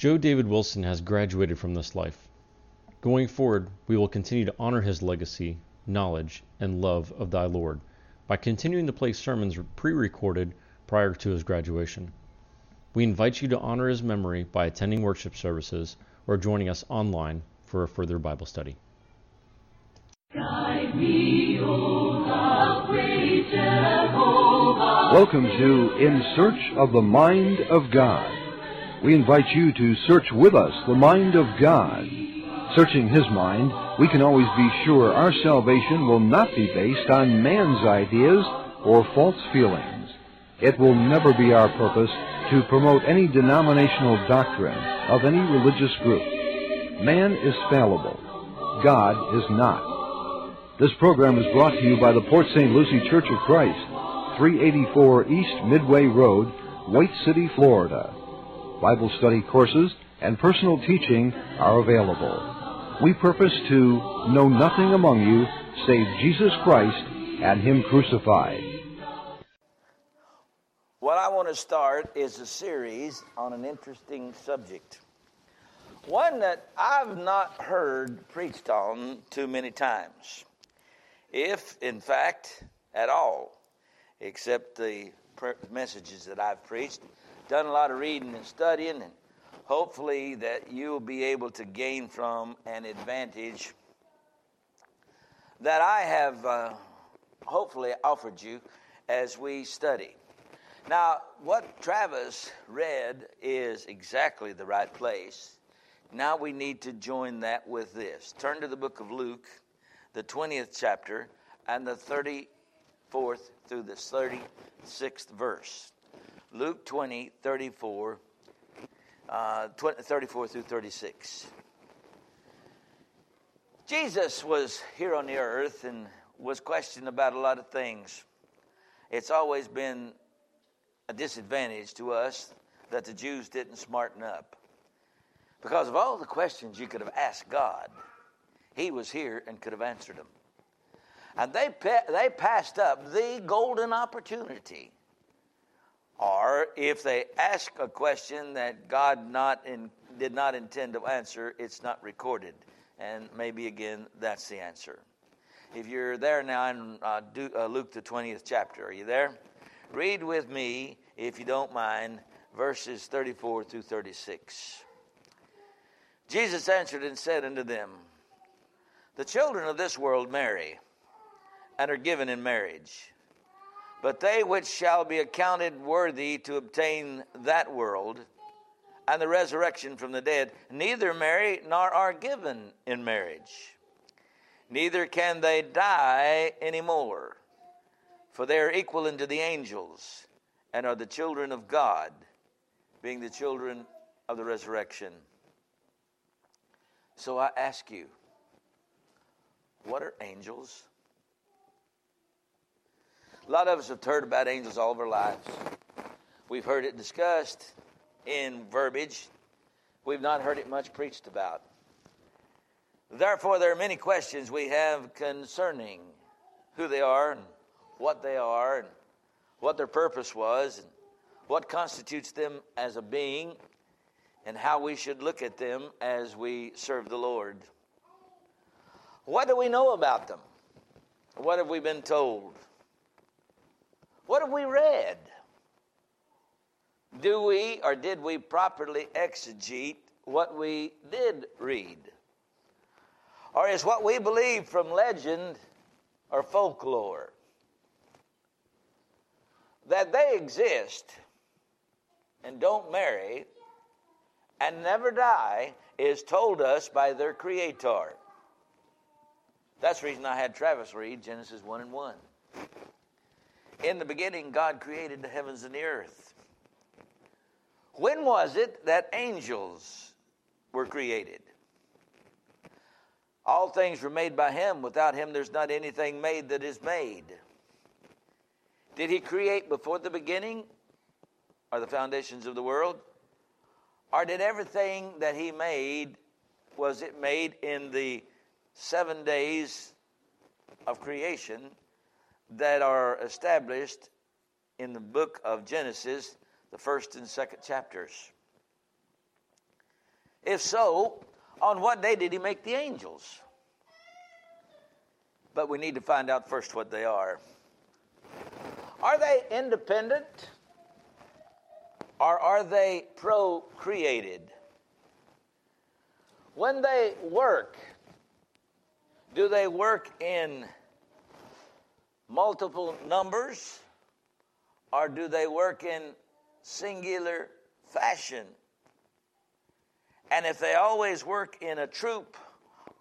Joe David Wilson has graduated from this life. Going forward, we will continue to honor his legacy, knowledge, and love of thy Lord by continuing to play sermons pre recorded prior to his graduation. We invite you to honor his memory by attending worship services or joining us online for a further Bible study. Welcome to In Search of the Mind of God. We invite you to search with us the mind of God. Searching His mind, we can always be sure our salvation will not be based on man's ideas or false feelings. It will never be our purpose to promote any denominational doctrine of any religious group. Man is fallible. God is not. This program is brought to you by the Port St. Lucie Church of Christ, 384 East Midway Road, White City, Florida. Bible study courses and personal teaching are available. We purpose to know nothing among you save Jesus Christ and Him crucified. What I want to start is a series on an interesting subject. One that I've not heard preached on too many times, if in fact at all, except the messages that I've preached. Done a lot of reading and studying, and hopefully that you'll be able to gain from an advantage that I have uh, hopefully offered you as we study. Now, what Travis read is exactly the right place. Now we need to join that with this. Turn to the book of Luke, the 20th chapter, and the 34th through the 36th verse. Luke 20, 34, uh, 20, 34 through 36. Jesus was here on the earth and was questioned about a lot of things. It's always been a disadvantage to us that the Jews didn't smarten up. Because of all the questions you could have asked God, He was here and could have answered them. And they, they passed up the golden opportunity. Or if they ask a question that God not in, did not intend to answer, it's not recorded. And maybe again, that's the answer. If you're there now in uh, Luke, the 20th chapter, are you there? Read with me, if you don't mind, verses 34 through 36. Jesus answered and said unto them, The children of this world marry and are given in marriage. But they which shall be accounted worthy to obtain that world and the resurrection from the dead neither marry nor are given in marriage. Neither can they die any more for they are equal unto the angels and are the children of God, being the children of the resurrection. So I ask you, what are angels? A lot of us have heard about angels all of our lives. We've heard it discussed in verbiage. We've not heard it much preached about. Therefore, there are many questions we have concerning who they are and what they are and what their purpose was and what constitutes them as a being and how we should look at them as we serve the Lord. What do we know about them? What have we been told? What have we read? Do we or did we properly exegete what we did read? Or is what we believe from legend or folklore? that they exist and don't marry and never die is told us by their creator. That's the reason I had Travis read Genesis 1 and 1. In the beginning, God created the heavens and the earth. When was it that angels were created? All things were made by Him. Without Him, there's not anything made that is made. Did he create before the beginning or the foundations of the world? Or did everything that he made, was it made in the seven days of creation that are established in the book of Genesis, the first and second chapters? If so, on what day did he make the angels? But we need to find out first what they are. Are they independent? Or are they procreated? When they work, do they work in multiple numbers or do they work in singular fashion? And if they always work in a troop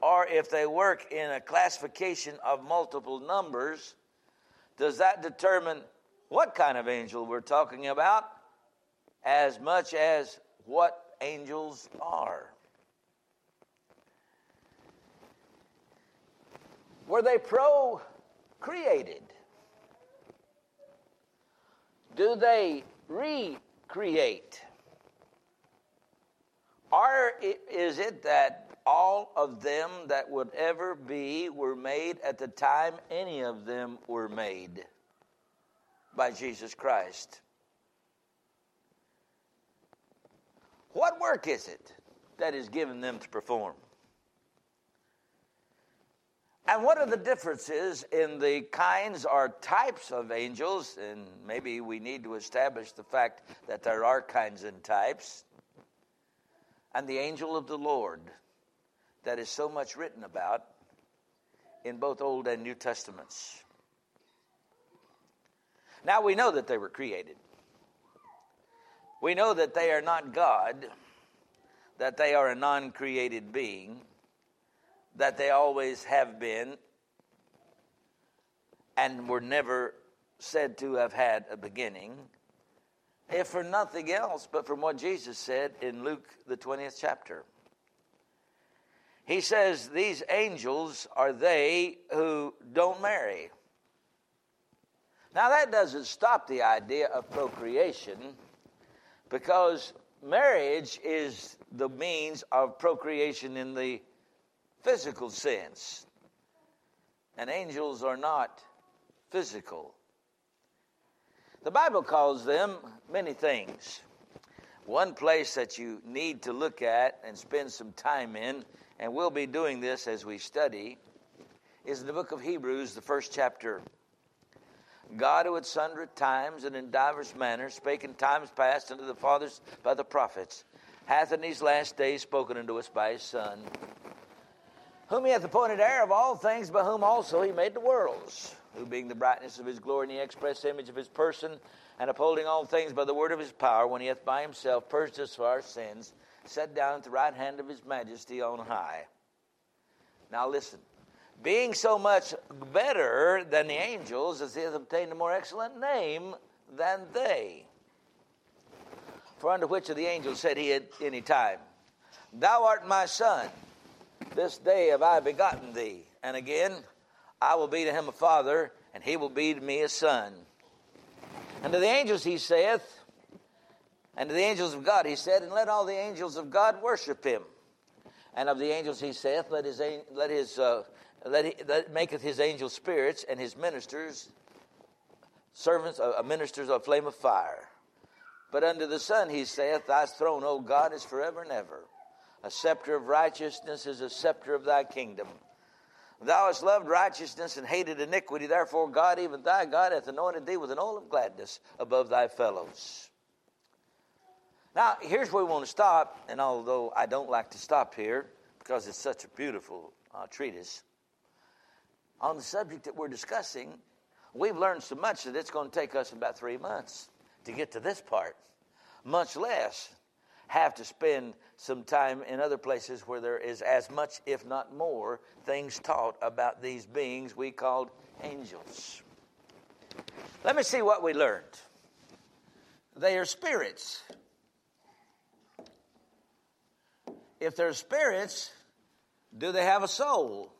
or if they work in a classification of multiple numbers, does that determine what kind of angel we're talking about as much as what angels are? Were they procreated? Do they recreate? Or is it that all of them that would ever be were made at the time any of them were made by Jesus Christ? What work is it that is given them to perform? And what are the differences in the kinds or types of angels? And maybe we need to establish the fact that there are kinds and types and the angel of the Lord that is so much written about in both Old and New Testaments. Now we know that they were created. We know that they are not God, that they are a non created being, that they always have been, and were never said to have had a beginning if for nothing else but from what Jesus said in Luke, the 20th chapter. He says, These angels are they who don't marry. Now, that doesn't stop the idea of procreation because marriage is the means of procreation in the physical sense, and angels are not physical. The Bible calls them many things. One place that you need to look at and spend some time in, and we'll be doing this as we study, is in the book of Hebrews, the first chapter. God, who at sundry times and in divers manners spake in times past unto the fathers by the prophets, hath in these last days spoken unto us by his Son, whom he hath appointed heir of all things, by whom also he made the worlds who being the brightness of his glory and the express image of his person, and upholding all things by the word of his power, when he hath by himself purged us for our sins, sat down at the right hand of his majesty on high. Now listen. Being so much better than the angels, as he hath obtained a more excellent name than they. For unto which of the angels said he at any time, Thou art my son, this day have I begotten thee. And again, I will be to him a father, and he will be to me a son. And to the angels he saith, and to the angels of God he said, and let all the angels of God worship him. And of the angels he saith, let his let his uh, let, he, let maketh his angels spirits and his ministers servants uh, ministers of flame of fire. But unto the Son he saith, Thy throne, O God, is forever and ever. A scepter of righteousness is a scepter of thy kingdom. Thou hast loved righteousness and hated iniquity. Therefore, God, even thy God, hath anointed thee with an oil of gladness above thy fellows. Now, here's where we want to stop. And although I don't like to stop here because it's such a beautiful uh, treatise, on the subject that we're discussing, we've learned so much that it's going to take us about three months to get to this part, much less have to spend some time in other places where there is as much, if not more, things taught about these beings we called angels. Let me see what we learned. They are spirits. If they're spirits, do they have a soul?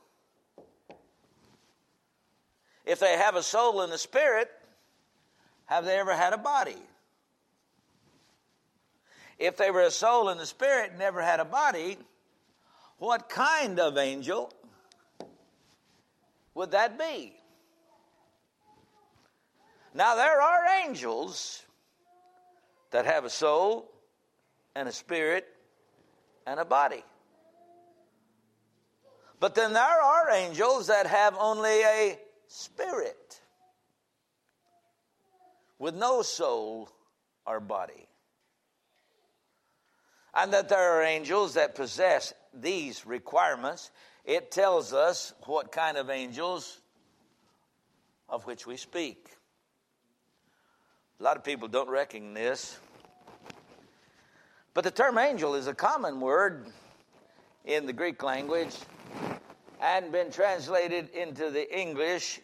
If they have a soul and a spirit, have they ever had a body? If they were a soul and a spirit, never had a body, what kind of angel would that be? Now, there are angels that have a soul and a spirit and a body. But then there are angels that have only a spirit with no soul or body. And that there are angels that possess these requirements. It tells us what kind of angels of which we speak. A lot of people don't reckon this. But the term angel is a common word in the Greek language and been translated into the English.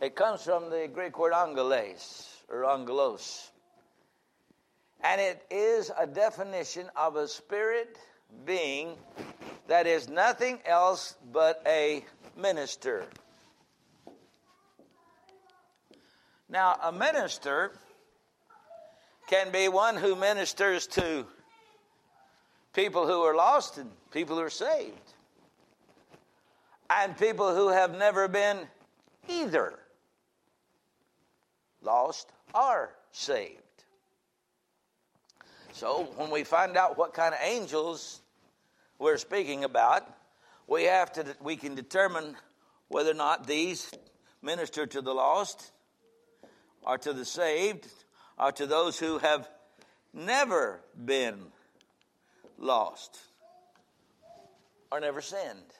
It comes from the Greek word angeles or angelos. And it is a definition of a spirit being that is nothing else but a minister. Now, a minister can be one who ministers to people who are lost and people who are saved, and people who have never been either lost or saved. So, when we find out what kind of angels we're speaking about, we have to we can determine whether or not these minister to the lost or to the saved or to those who have never been lost or never sinned.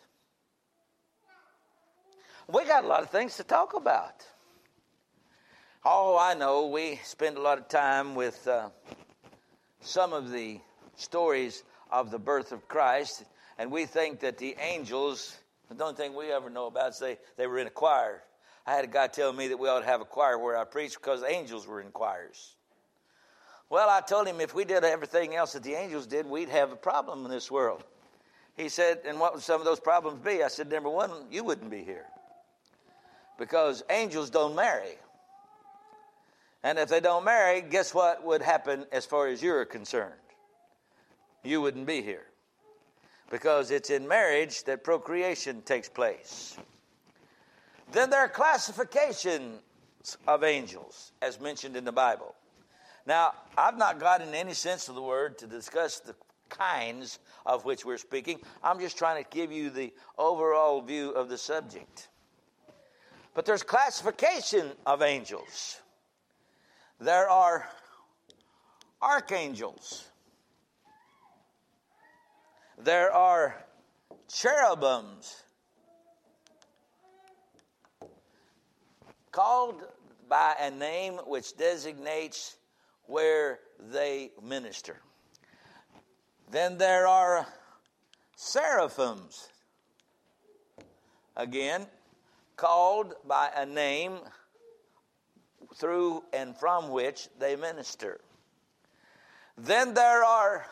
We got a lot of things to talk about. Oh, I know we spend a lot of time with uh, some of the stories of the birth of Christ, and we think that the angels, the only thing we ever know about is they, they were in a choir. I had a guy tell me that we ought to have a choir where I preach because angels were in choirs. Well, I told him if we did everything else that the angels did, we'd have a problem in this world. He said, and what would some of those problems be? I said, number one, you wouldn't be here because angels don't marry. And if they don't marry, guess what would happen as far as you're concerned? You wouldn't be here because it's in marriage that procreation takes place. Then there are classifications of angels, as mentioned in the Bible. Now, I've not got in any sense of the word to discuss the kinds of which we're speaking. I'm just trying to give you the overall view of the subject. But there's classification of angels. There are archangels. There are cherubims. called by a name which designates where they minister. Then there are seraphims, again, called by a name through and from which they minister. Then there are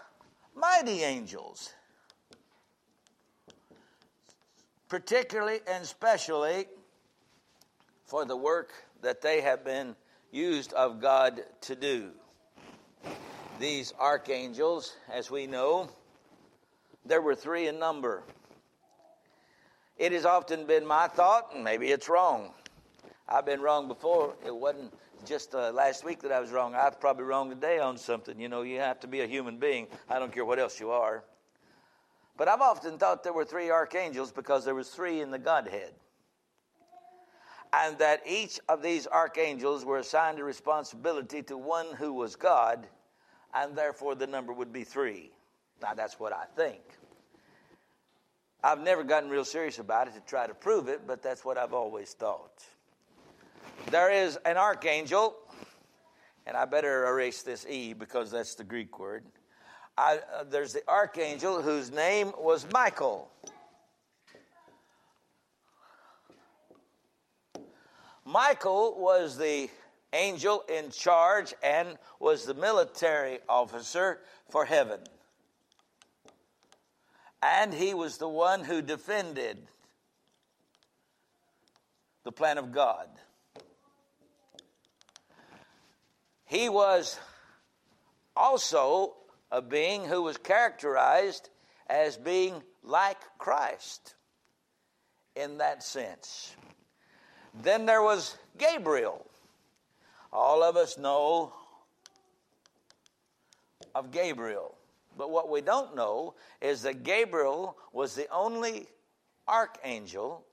mighty angels, particularly and specially for the work that they have been used of God to do. These archangels, as we know, there were three in number. It has often been my thought, and maybe it's wrong. I've been wrong before. It wasn't just uh, last week that I was wrong. I'm probably wrong today on something. You know, you have to be a human being. I don't care what else you are. But I've often thought there were three archangels because there was three in the Godhead and that each of these archangels were assigned a responsibility to one who was God, and therefore the number would be three. Now, that's what I think. I've never gotten real serious about it to try to prove it, but that's what I've always thought. There is an archangel, and I better erase this E because that's the Greek word. I, uh, there's the archangel whose name was Michael. Michael was the angel in charge and was the military officer for heaven. And he was the one who defended the plan of God. He was also a being who was characterized as being like Christ in that sense. Then there was Gabriel. All of us know of Gabriel. But what we don't know is that Gabriel was the only archangel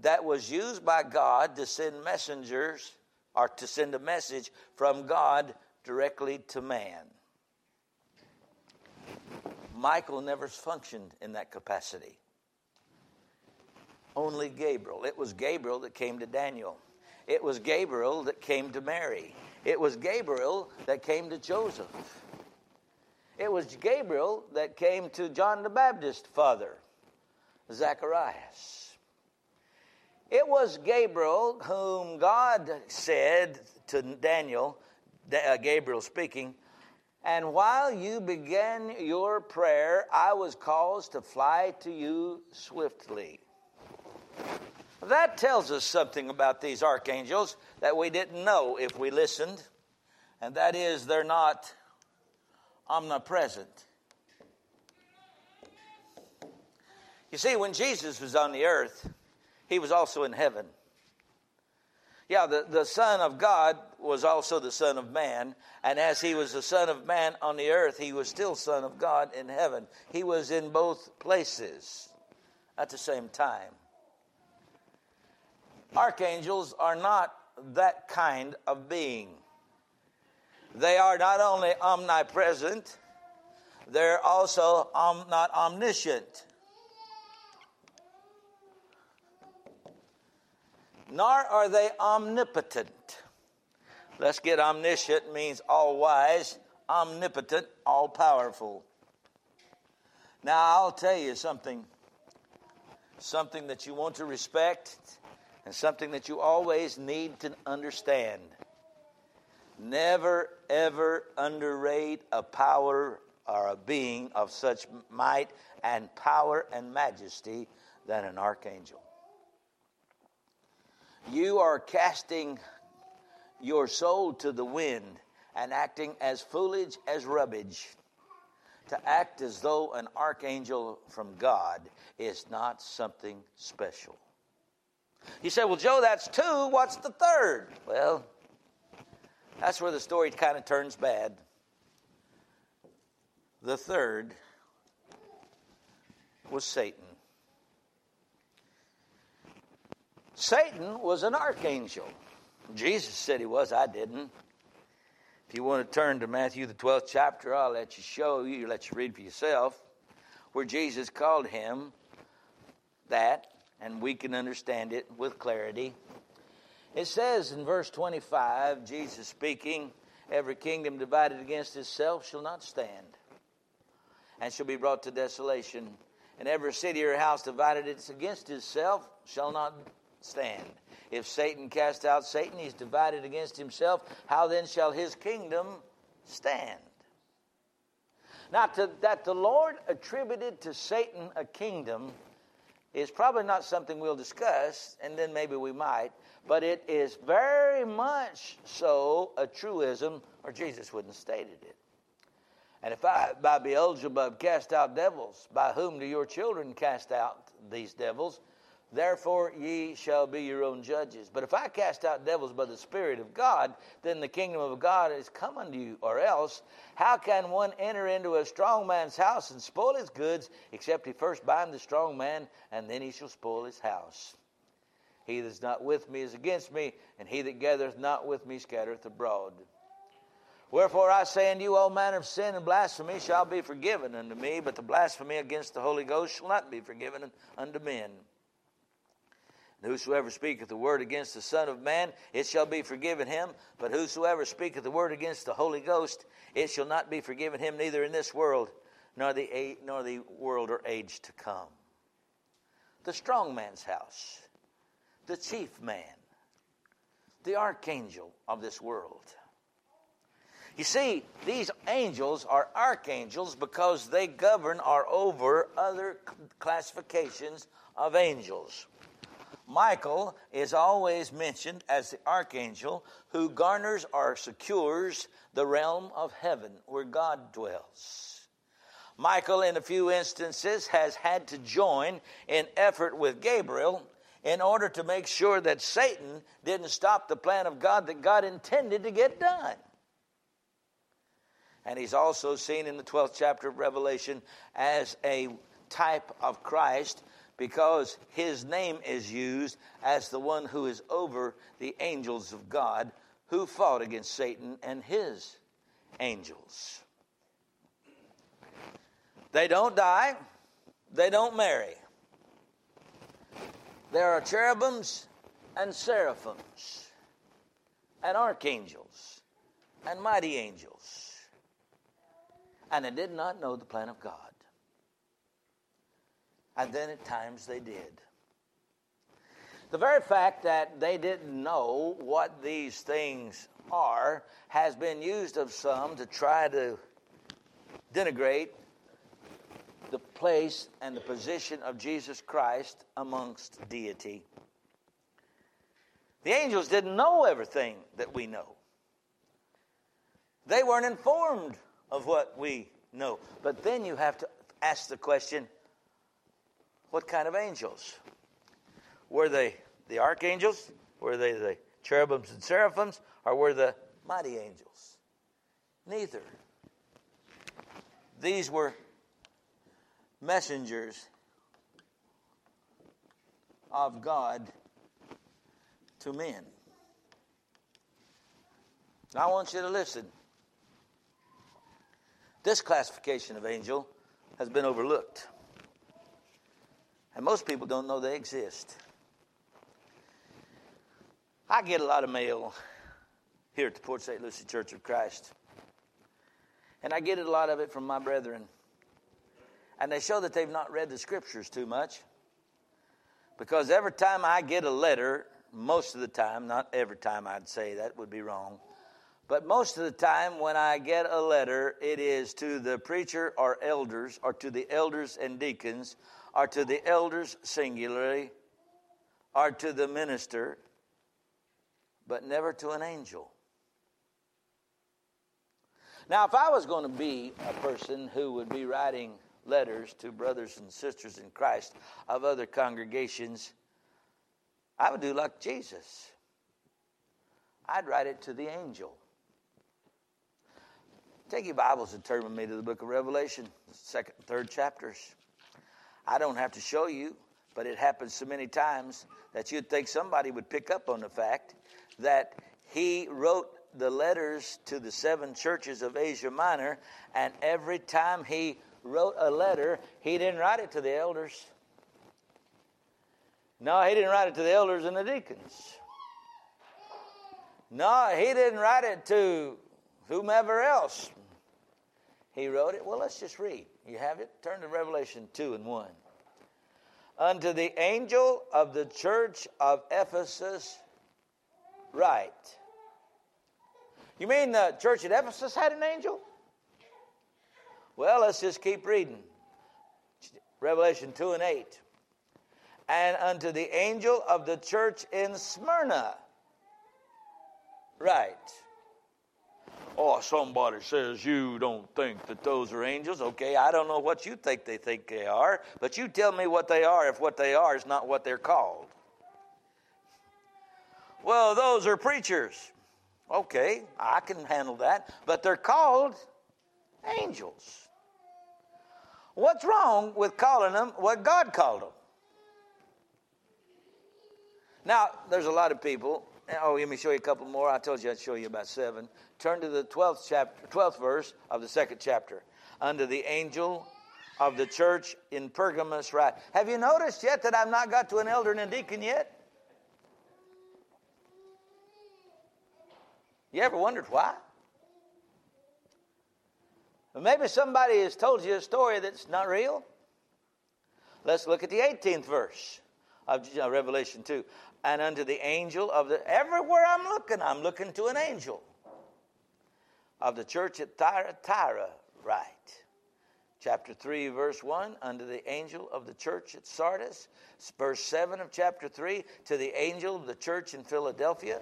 that was used by God to send messengers or to send a message from God directly to man. Michael never functioned in that capacity. Only Gabriel. It was Gabriel that came to Daniel. It was Gabriel that came to Mary. It was Gabriel that came to Joseph. It was Gabriel that came to John the Baptist, father, Zacharias. It was Gabriel whom God said to Daniel, uh, Gabriel speaking, and while you began your prayer, I was caused to fly to you swiftly. That tells us something about these archangels that we didn't know if we listened, and that is they're not omnipresent. You see, when Jesus was on the earth, he was also in heaven. Yeah, the, the Son of God was also the Son of Man, and as he was the Son of Man on the earth, he was still Son of God in heaven. He was in both places at the same time. Archangels are not that kind of being. They are not only omnipresent, they're also om- not omniscient. Nor are they omnipotent. Let's get omniscient means all wise, omnipotent, all powerful. Now, I'll tell you something, something that you want to respect and something that you always need to understand. Never, ever underrate a power or a being of such might and power and majesty than an archangel. You are casting your soul to the wind and acting as foolish as rubbish. To act as though an archangel from God is not something special. You say, well, Joe, that's two. What's the third? Well, that's where the story kind of turns bad. The third was Satan. Satan was an archangel. Jesus said he was, I didn't. If you want to turn to Matthew, the 12th chapter, I'll let you show you, let you read for yourself, where Jesus called him that and we can understand it with clarity. It says in verse 25, Jesus speaking, Every kingdom divided against itself shall not stand, and shall be brought to desolation. And every city or house divided against itself shall not stand. If Satan cast out Satan, he's divided against himself. How then shall his kingdom stand? Now, to, that the Lord attributed to Satan a kingdom is probably not something we'll discuss, and then maybe we might, but it is very much so a truism, or Jesus wouldn't have stated it. And if I, by Beelzebub, cast out devils, by whom do your children cast out these devils? Therefore ye shall be your own judges. But if I cast out devils by the Spirit of God, then the kingdom of God is come unto you. Or else, how can one enter into a strong man's house and spoil his goods, except he first bind the strong man, and then he shall spoil his house? He that is not with me is against me, and he that gathereth not with me scattereth abroad. Wherefore I say unto you, all manner of sin and blasphemy shall be forgiven unto me, but the blasphemy against the Holy Ghost shall not be forgiven unto men. Whosoever speaketh the word against the Son of Man, it shall be forgiven him. But whosoever speaketh the word against the Holy Ghost, it shall not be forgiven him, neither in this world, nor the, nor the world or age to come. The strong man's house, the chief man, the archangel of this world. You see, these angels are archangels because they govern or over other classifications of angels. Michael is always mentioned as the archangel who garners or secures the realm of heaven where God dwells. Michael, in a few instances, has had to join in effort with Gabriel in order to make sure that Satan didn't stop the plan of God that God intended to get done. And he's also seen in the 12th chapter of Revelation as a type of Christ because his name is used as the one who is over the angels of God who fought against Satan and his angels. They don't die, they don't marry. There are cherubims and seraphims and archangels and mighty angels. And they did not know the plan of God. And then at times they did. The very fact that they didn't know what these things are has been used of some to try to denigrate the place and the position of Jesus Christ amongst deity. The angels didn't know everything that we know. They weren't informed of what we know. But then you have to ask the question what kind of angels? Were they the archangels? Were they the cherubims and seraphims? Or were the mighty angels? Neither. These were messengers of God to men. I want you to listen. This classification of angel has been overlooked. And most people don't know they exist. I get a lot of mail here at the Port St. Lucie Church of Christ. And I get a lot of it from my brethren. And they show that they've not read the scriptures too much. Because every time I get a letter, most of the time, not every time I'd say that would be wrong, but most of the time when I get a letter, it is to the preacher or elders, or to the elders and deacons, or to the elders singularly, or to the minister, but never to an angel. Now, if I was going to be a person who would be writing letters to brothers and sisters in Christ of other congregations, I would do like Jesus. I'd write it to the angel. Take your Bibles and turn with me to the book of Revelation, second and third chapters. I don't have to show you, but it happens so many times that you'd think somebody would pick up on the fact that he wrote the letters to the seven churches of Asia Minor, and every time he wrote a letter, he didn't write it to the elders. No, he didn't write it to the elders and the deacons. No, he didn't write it to whomever else. He wrote it. Well, let's just read. You have it? Turn to Revelation 2 and 1. Unto the angel of the church of Ephesus, write. You mean the church at Ephesus had an angel? Well, let's just keep reading. Revelation 2 and 8. And unto the angel of the church in Smyrna, write. Oh, somebody says you don't think that those are angels. Okay, I don't know what you think they think they are, but you tell me what they are if what they are is not what they're called. Well, those are preachers. Okay, I can handle that, but they're called angels. What's wrong with calling them what God called them? Now, there's a lot of people. Oh, let me show you a couple more. I told you I'd show you about seven. Turn to the 12th chapter, 12th verse of the second chapter. Under the angel of the church in Pergamos, write? Have you noticed yet that I've not got to an elder and a deacon yet? You ever wondered why? Maybe somebody has told you a story that's not real. Let's look at the 18th verse of uh, Revelation 2. And unto the angel of the, everywhere I'm looking, I'm looking to an angel of the church at Thyatira, write. Chapter 3, verse 1, unto the angel of the church at Sardis. Verse 7 of chapter 3, to the angel of the church in Philadelphia.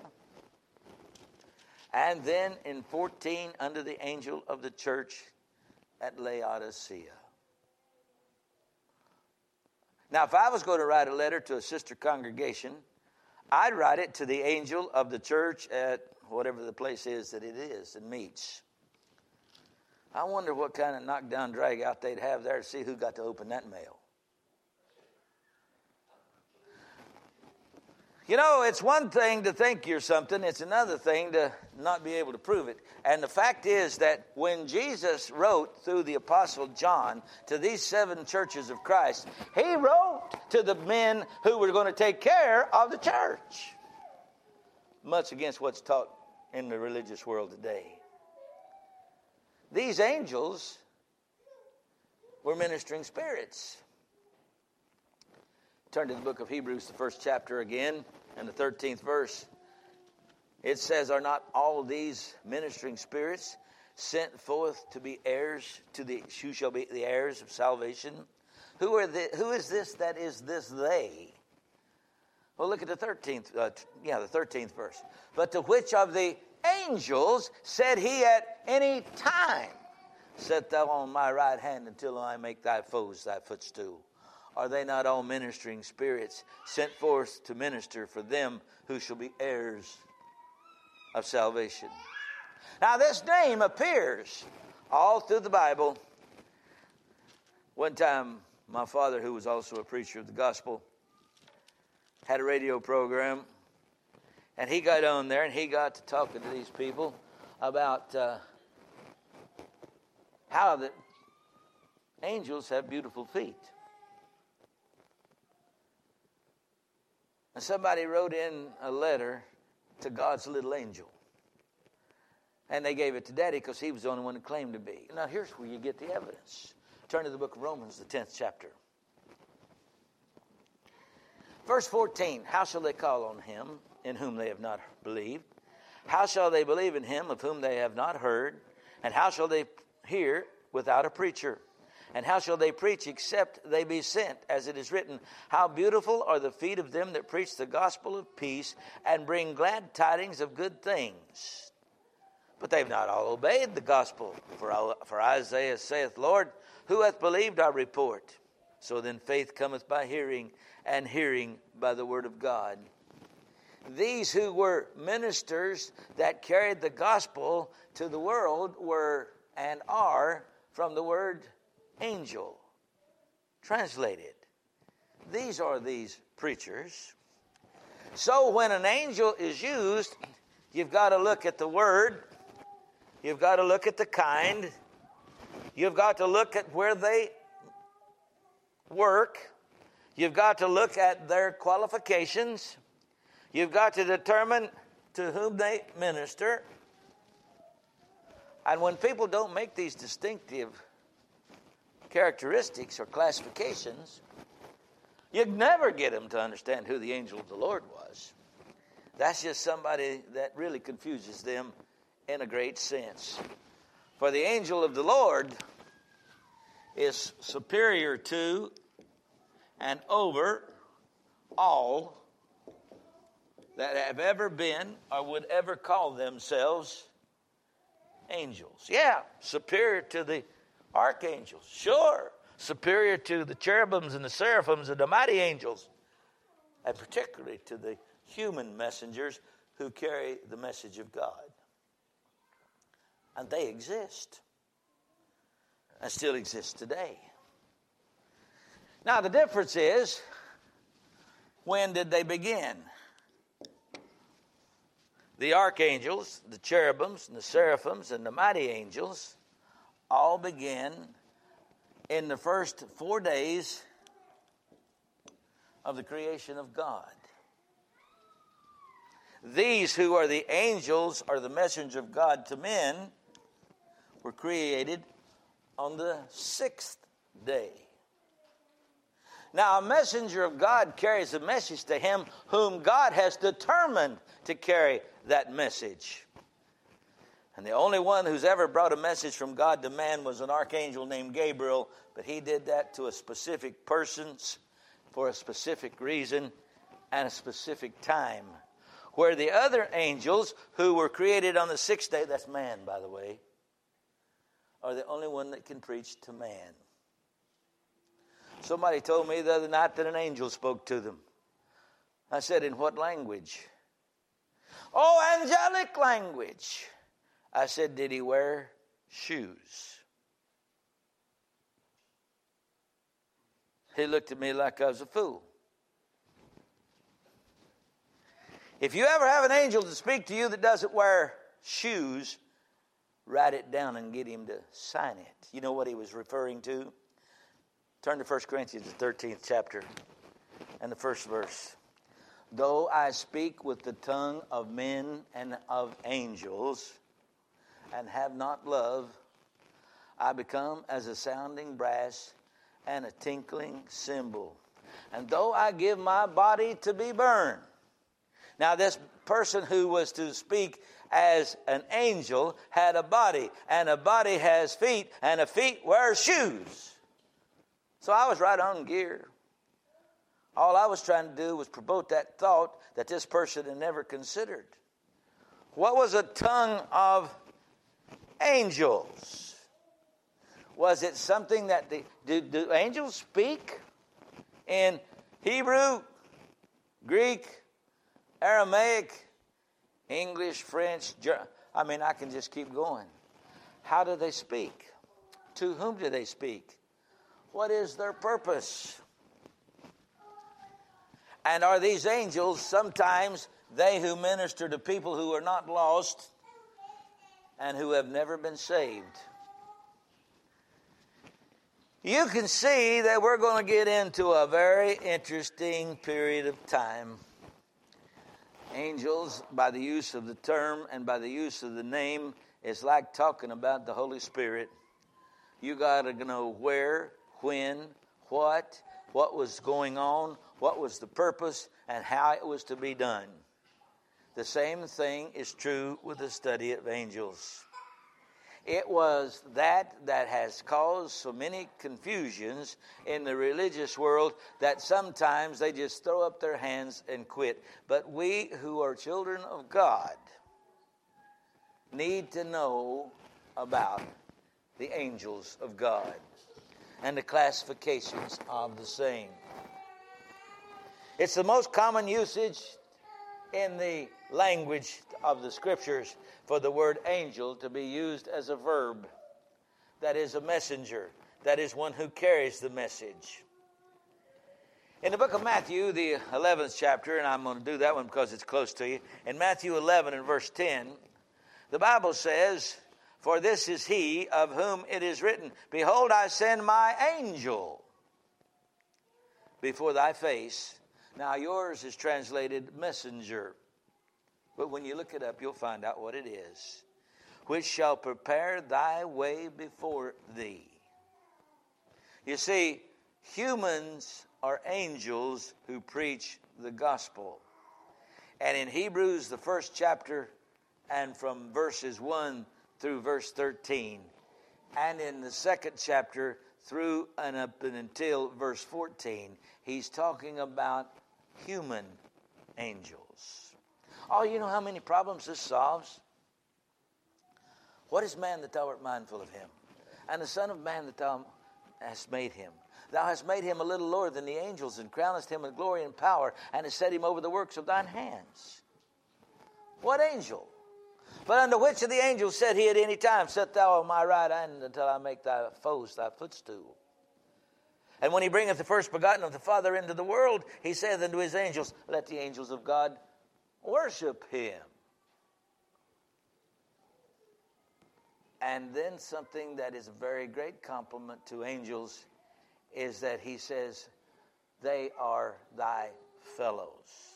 And then in 14, under the angel of the church at Laodicea. Now, if I was going to write a letter to a sister congregation, I'd write it to the angel of the church at whatever the place is that it is and meets. I wonder what kind of knockdown drag out they'd have there to see who got to open that mail. You know, it's one thing to think you're something, it's another thing to not be able to prove it. And the fact is that when Jesus wrote through the Apostle John to these seven churches of Christ, he wrote to the men who were going to take care of the church. Much against what's taught in the religious world today. These angels were ministering spirits. Turn to the book of Hebrews, the first chapter again and the 13th verse, it says, Are not all these ministering spirits sent forth to be heirs to the who shall be the heirs of salvation? Who are the, who is this that is this they? Well, look at the 13th, uh, yeah, the 13th verse. But to which of the angels said he at any time, Set thou on my right hand until I make thy foes thy footstool? Are they not all ministering spirits sent forth to minister for them who shall be heirs of salvation? Now, this name appears all through the Bible. One time, my father, who was also a preacher of the gospel, had a radio program, and he got on there and he got to talking to these people about uh, how the angels have beautiful feet. And somebody wrote in a letter to God's little angel. And they gave it to Daddy because he was the only one who claimed to be. Now, here's where you get the evidence. Turn to the book of Romans, the 10th chapter. Verse 14 How shall they call on him in whom they have not believed? How shall they believe in him of whom they have not heard? And how shall they hear without a preacher? And how shall they preach except they be sent? As it is written, How beautiful are the feet of them that preach the gospel of peace and bring glad tidings of good things. But they've not all obeyed the gospel. For, for Isaiah saith, Lord, who hath believed our report? So then faith cometh by hearing, and hearing by the word of God. These who were ministers that carried the gospel to the world were and are from the word angel. Translated. These are these preachers. So when an angel is used, you've got to look at the word, you've got to look at the kind, you've got to look at where they work, you've got to look at their qualifications, you've got to determine to whom they minister. And when people don't make these distinctive characteristics or classifications, you'd never get them to understand who the angel of the Lord was. That's just somebody that really confuses them in a great sense. For the angel of the Lord is superior to and over all that have ever been or would ever call themselves angels. Yeah, superior to the archangels, sure, superior to the cherubims and the seraphims and the mighty angels, and particularly to the human messengers who carry the message of God. And they exist and still exist today. Now, the difference is when did they begin? The archangels, the cherubims, and the seraphims, and the mighty angels all began in the first four days of the creation of God. These who are the angels are the messenger of God to men were created on the sixth day. Now, a messenger of God carries a message to him whom God has determined to carry that message. And the only one who's ever brought a message from God to man was an archangel named Gabriel, but he did that to a specific person for a specific reason and a specific time. Where the other angels who were created on the sixth day, that's man, by the way, are the only one that can preach to man. Somebody told me the other night that an angel spoke to them. I said, In what language? Oh, angelic language. I said, Did he wear shoes? He looked at me like I was a fool. If you ever have an angel to speak to you that doesn't wear shoes, write it down and get him to sign it. You know what he was referring to? Turn to 1 Corinthians, the 13th chapter, and the first verse. Though I speak with the tongue of men and of angels, and have not love, I become as a sounding brass and a tinkling cymbal. And though I give my body to be burned, now this person who was to speak as an angel had a body, and a body has feet, and a feet wear shoes. So I was right on gear. All I was trying to do was promote that thought that this person had never considered. What was a tongue of angels? Was it something that the do, do angels speak in Hebrew, Greek, Aramaic, English, French, German? I mean, I can just keep going. How do they speak? To whom do they speak? What is their purpose? And are these angels sometimes they who minister to people who are not lost and who have never been saved? You can see that we're going to get into a very interesting period of time. Angels, by the use of the term and by the use of the name, is like talking about the Holy Spirit. You got to know where, when, what, what was going on, what was the purpose, and how it was to be done. The same thing is true with the study of angels. It was that that has caused so many confusions in the religious world that sometimes they just throw up their hands and quit. But we who are children of God need to know about the angels of God and the classifications of the same. It's the most common usage in the language of the scriptures for the word angel to be used as a verb. That is a messenger, that is one who carries the message. In the book of Matthew, the 11th chapter, and I'm going to do that one because it's close to you, in Matthew 11 and verse 10, the Bible says, For this is he of whom it is written, Behold, I send my angel before thy face. Now, yours is translated messenger. But when you look it up, you'll find out what it is. Which shall prepare thy way before thee. You see, humans are angels who preach the gospel. And in Hebrews, the first chapter, and from verses 1 through verse 13, and in the second chapter through and up and until verse 14, he's talking about human angels. Oh, you know how many problems this solves? What is man that thou art mindful of him? And the Son of Man that thou hast made him. Thou hast made him a little lower than the angels, and crownest him with glory and power, and hast set him over the works of thine hands. What angel? But unto which of the angels said he at any time, Set thou on my right hand until I make thy foes thy footstool? And when he bringeth the first begotten of the Father into the world, he saith unto his angels, Let the angels of God worship him. And then something that is a very great compliment to angels is that he says, They are thy fellows.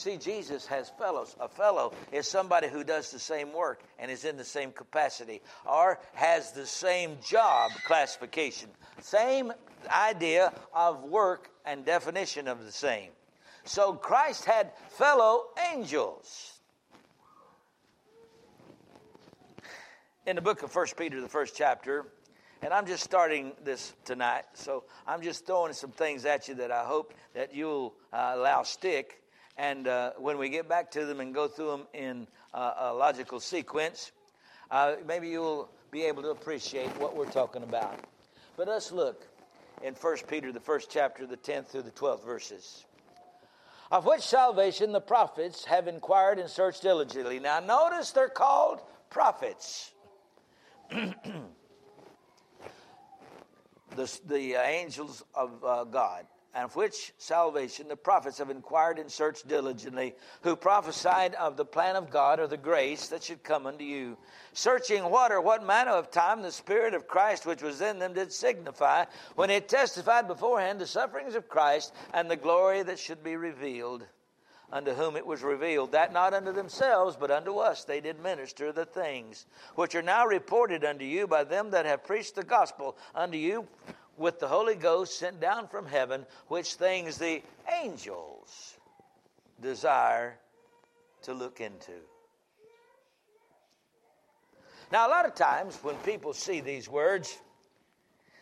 See, Jesus has fellows. A fellow is somebody who does the same work and is in the same capacity or has the same job classification. Same idea of work and definition of the same. So Christ had fellow angels. In the book of First Peter, the first chapter, and I'm just starting this tonight, so I'm just throwing some things at you that I hope that you'll uh, allow stick. And uh, when we get back to them and go through them in uh, a logical sequence, uh, maybe you'll be able to appreciate what we're talking about. But let's look in First Peter, the first chapter, the 10th through the 12th verses of which salvation the prophets have inquired and searched diligently. Now, notice they're called prophets. the the, the uh, angels of uh, God, and of which salvation the prophets have inquired and searched diligently, who prophesied of the plan of God or the grace that should come unto you. Searching what or what manner of time the Spirit of Christ which was in them did signify, when it testified beforehand the sufferings of Christ and the glory that should be revealed unto whom it was revealed, that not unto themselves, but unto us they did minister the things which are now reported unto you by them that have preached the gospel unto you with the Holy Ghost sent down from heaven, which things the angels desire to look into. Now, a lot of times when people see these words,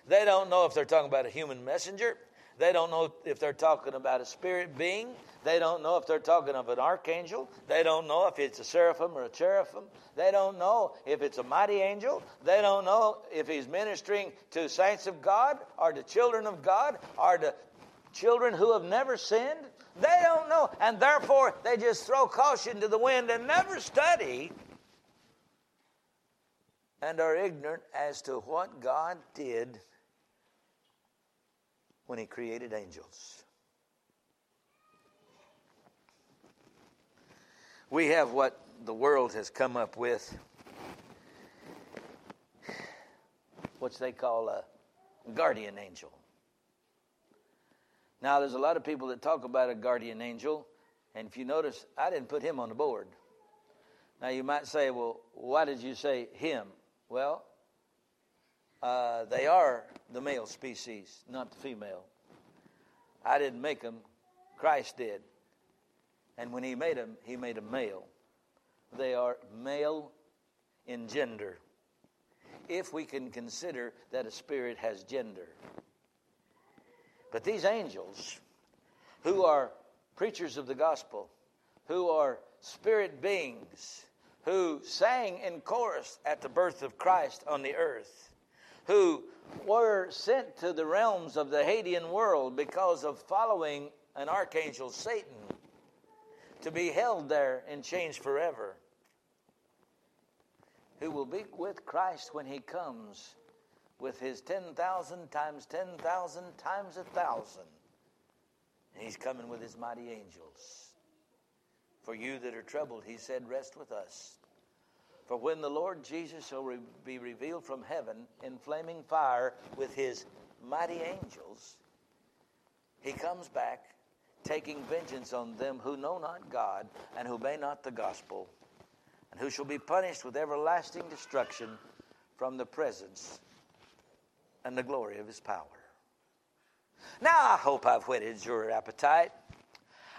they don't know if they're talking about a human messenger. They don't know if they're talking about a spirit being. They don't know if they're talking of an archangel. They don't know if it's a seraphim or a cherubim. They don't know if it's a mighty angel. They don't know if he's ministering to saints of God or to children of God or to children who have never sinned. They don't know. And therefore, they just throw caution to the wind and never study and are ignorant as to what God did when he created angels. We have what the world has come up with, what they call a guardian angel. Now, there's a lot of people that talk about a guardian angel, and if you notice, I didn't put him on the board. Now, you might say, well, why did you say him? Well, uh, they are the male species, not the female. I didn't make them, Christ did. And when he made them, he made them male. They are male in gender. If we can consider that a spirit has gender. But these angels, who are preachers of the gospel, who are spirit beings, who sang in chorus at the birth of Christ on the earth, who were sent to the realms of the Hadean world because of following an archangel, Satan, to be held there and changed forever, who will be with Christ when he comes with his 10,000 times 10,000 times a thousand. And he's coming with his mighty angels. For you that are troubled, he said, rest with us. For when the Lord Jesus shall re- be revealed from heaven in flaming fire with his mighty angels, he comes back taking vengeance on them who know not God and who obey not the gospel, and who shall be punished with everlasting destruction from the presence and the glory of his power. Now, I hope I've whetted your appetite.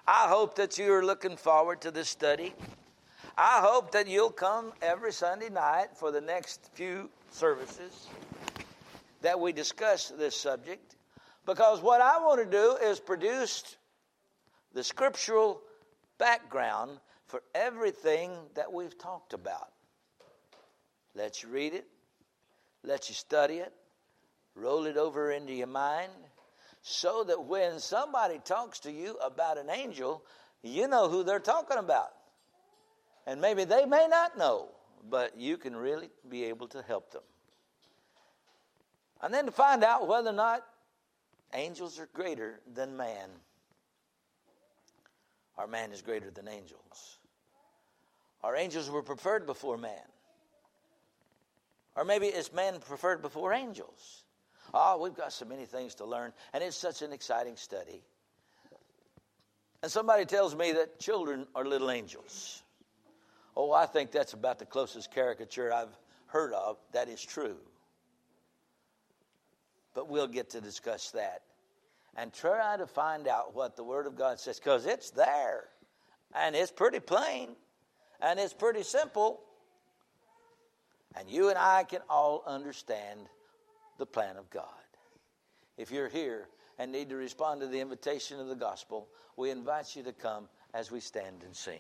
I hope that you're looking forward to this study. I hope that you'll come every Sunday night for the next few services that we discuss this subject because what I want to do is produce the scriptural background for everything that we've talked about. Let you read it, let you study it, roll it over into your mind, so that when somebody talks to you about an angel, you know who they're talking about. And maybe they may not know, but you can really be able to help them. And then to find out whether or not angels are greater than man. Our man is greater than angels. Our angels were preferred before man. Or maybe it's man preferred before angels. Oh, we've got so many things to learn, and it's such an exciting study. And somebody tells me that children are little angels. Oh, I think that's about the closest caricature I've heard of that is true. But we'll get to discuss that and try to find out what the Word of God says because it's there and it's pretty plain and it's pretty simple. And you and I can all understand the plan of God. If you're here and need to respond to the invitation of the gospel, we invite you to come as we stand and sing.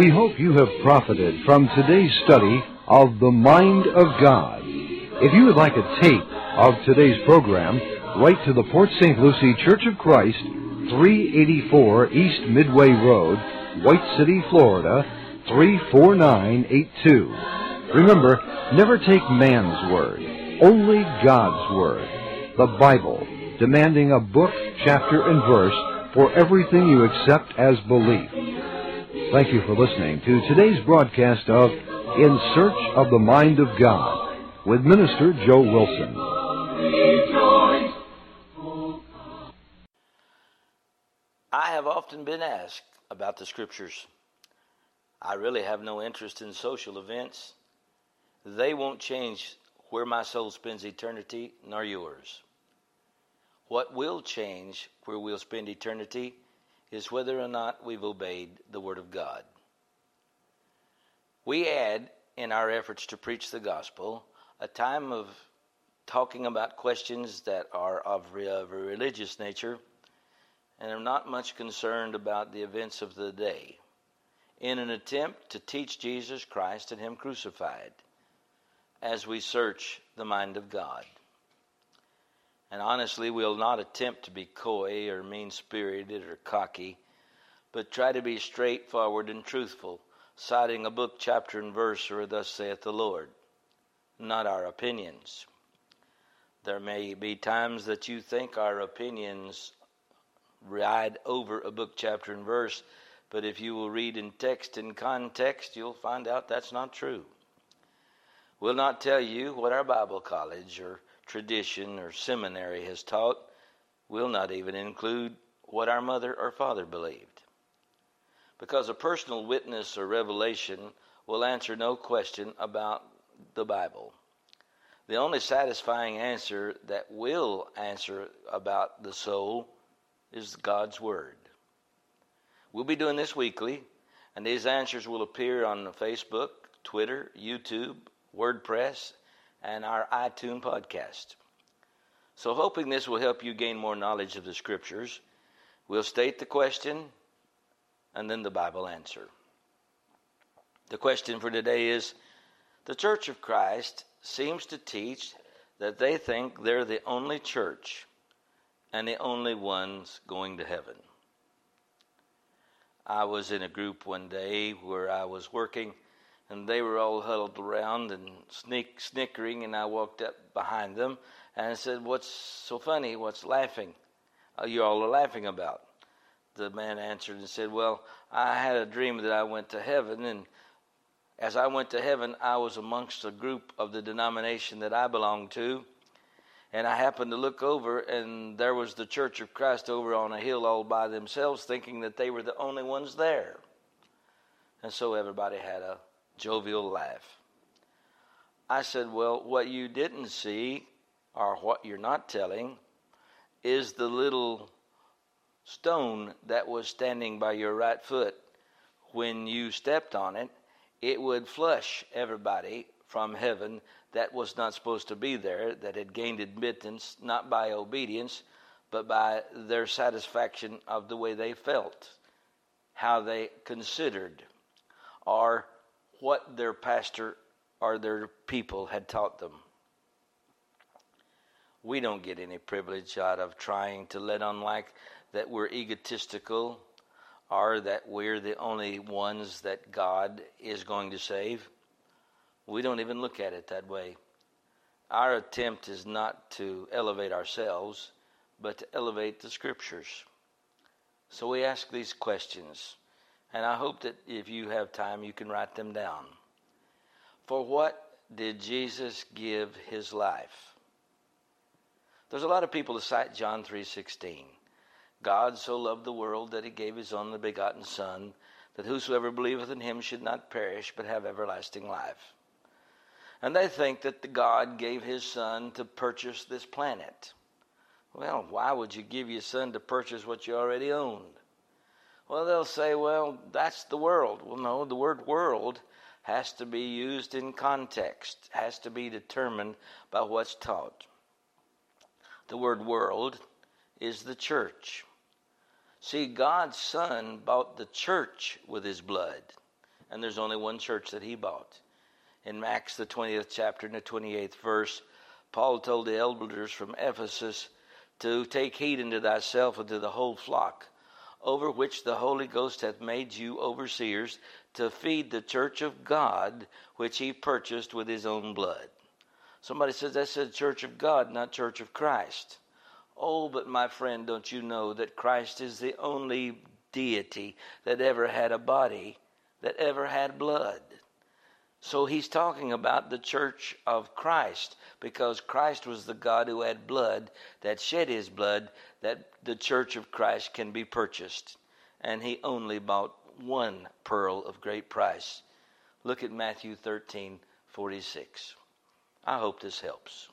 We hope you have profited from today's study of the Mind of God. If you would like a tape of today's program, write to the Port St. Lucie Church of Christ, 384 East Midway Road, White City, Florida 34982. Remember, never take man's word, only God's word, the Bible, demanding a book, chapter, and verse for everything you accept as belief. Thank you for listening to today's broadcast of In Search of the Mind of God with Minister Joe Wilson. I have often been asked about the Scriptures. I really have no interest in social events. They won't change where my soul spends eternity, nor yours. What will change where we'll spend eternity is whether or not we've obeyed the Word of God. We add, in our efforts to preach the gospel, a time of talking about questions that are of a religious nature and are not much concerned about the events of the day in an attempt to teach Jesus Christ and Him crucified as we search the mind of God. And honestly, we'll not attempt to be coy or mean spirited or cocky, but try to be straightforward and truthful, citing a book, chapter, and verse, or thus saith the Lord, not our opinions. There may be times that you think our opinions ride over a book, chapter, and verse but if you will read in text and context, you'll find out that's not true. We'll not tell you what our Bible college or tradition or seminary has taught. We'll not even include what our mother or father believed. Because a personal witness or revelation will answer no question about the Bible. The only satisfying answer that will answer about the soul is God's Word. We'll be doing this weekly, and these answers will appear on Facebook, Twitter, YouTube, WordPress, and our iTunes podcast. So, hoping this will help you gain more knowledge of the Scriptures, we'll state the question and then the Bible answer. The question for today is The Church of Christ seems to teach that they think they're the only church and the only ones going to heaven. I was in a group one day where I was working, and they were all huddled around and sneak, snickering, and I walked up behind them and I said, What's so funny? What's laughing? Uh, you all are laughing about? The man answered and said, Well, I had a dream that I went to heaven, and as I went to heaven, I was amongst a group of the denomination that I belonged to and I happened to look over, and there was the Church of Christ over on a hill all by themselves, thinking that they were the only ones there. And so everybody had a jovial laugh. I said, Well, what you didn't see, or what you're not telling, is the little stone that was standing by your right foot. When you stepped on it, it would flush everybody from heaven that was not supposed to be there, that had gained admittance not by obedience, but by their satisfaction of the way they felt, how they considered, or what their pastor or their people had taught them. We don't get any privilege out of trying to let on like that we're egotistical or that we're the only ones that God is going to save. We don't even look at it that way. Our attempt is not to elevate ourselves, but to elevate the scriptures. So we ask these questions, and I hope that if you have time, you can write them down. For what did Jesus give his life? There's a lot of people that cite John 3:16. God so loved the world that he gave his only begotten son that whosoever believeth in him should not perish but have everlasting life. And they think that the God gave his son to purchase this planet. Well, why would you give your son to purchase what you already owned? Well, they'll say, well, that's the world. Well, no, the word world has to be used in context, has to be determined by what's taught. The word world is the church. See, God's Son bought the church with his blood, and there's only one church that he bought in Acts, the 20th chapter and the 28th verse, Paul told the elders from Ephesus to take heed unto thyself and to the whole flock, over which the Holy Ghost hath made you overseers, to feed the church of God, which he purchased with his own blood. Somebody says that's the church of God, not church of Christ. Oh, but my friend, don't you know that Christ is the only deity that ever had a body, that ever had blood? So he's talking about the church of Christ because Christ was the God who had blood, that shed his blood, that the church of Christ can be purchased. And he only bought one pearl of great price. Look at Matthew 13 46. I hope this helps.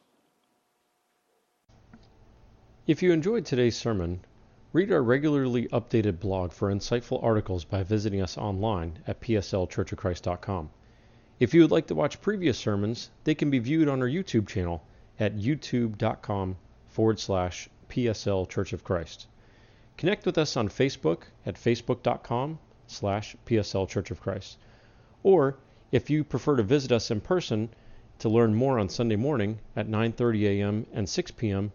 If you enjoyed today's sermon, read our regularly updated blog for insightful articles by visiting us online at pslchurchofchrist.com. If you would like to watch previous sermons, they can be viewed on our YouTube channel at youtube.com forward slash PSL Church of Christ. Connect with us on Facebook at facebook.com slash PSL Church of Christ. Or, if you prefer to visit us in person to learn more on Sunday morning at 9.30 a.m. and 6 p.m.,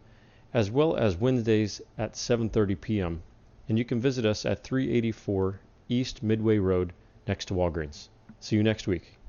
as well as Wednesdays at 7.30 p.m., and you can visit us at 384 East Midway Road next to Walgreens. See you next week.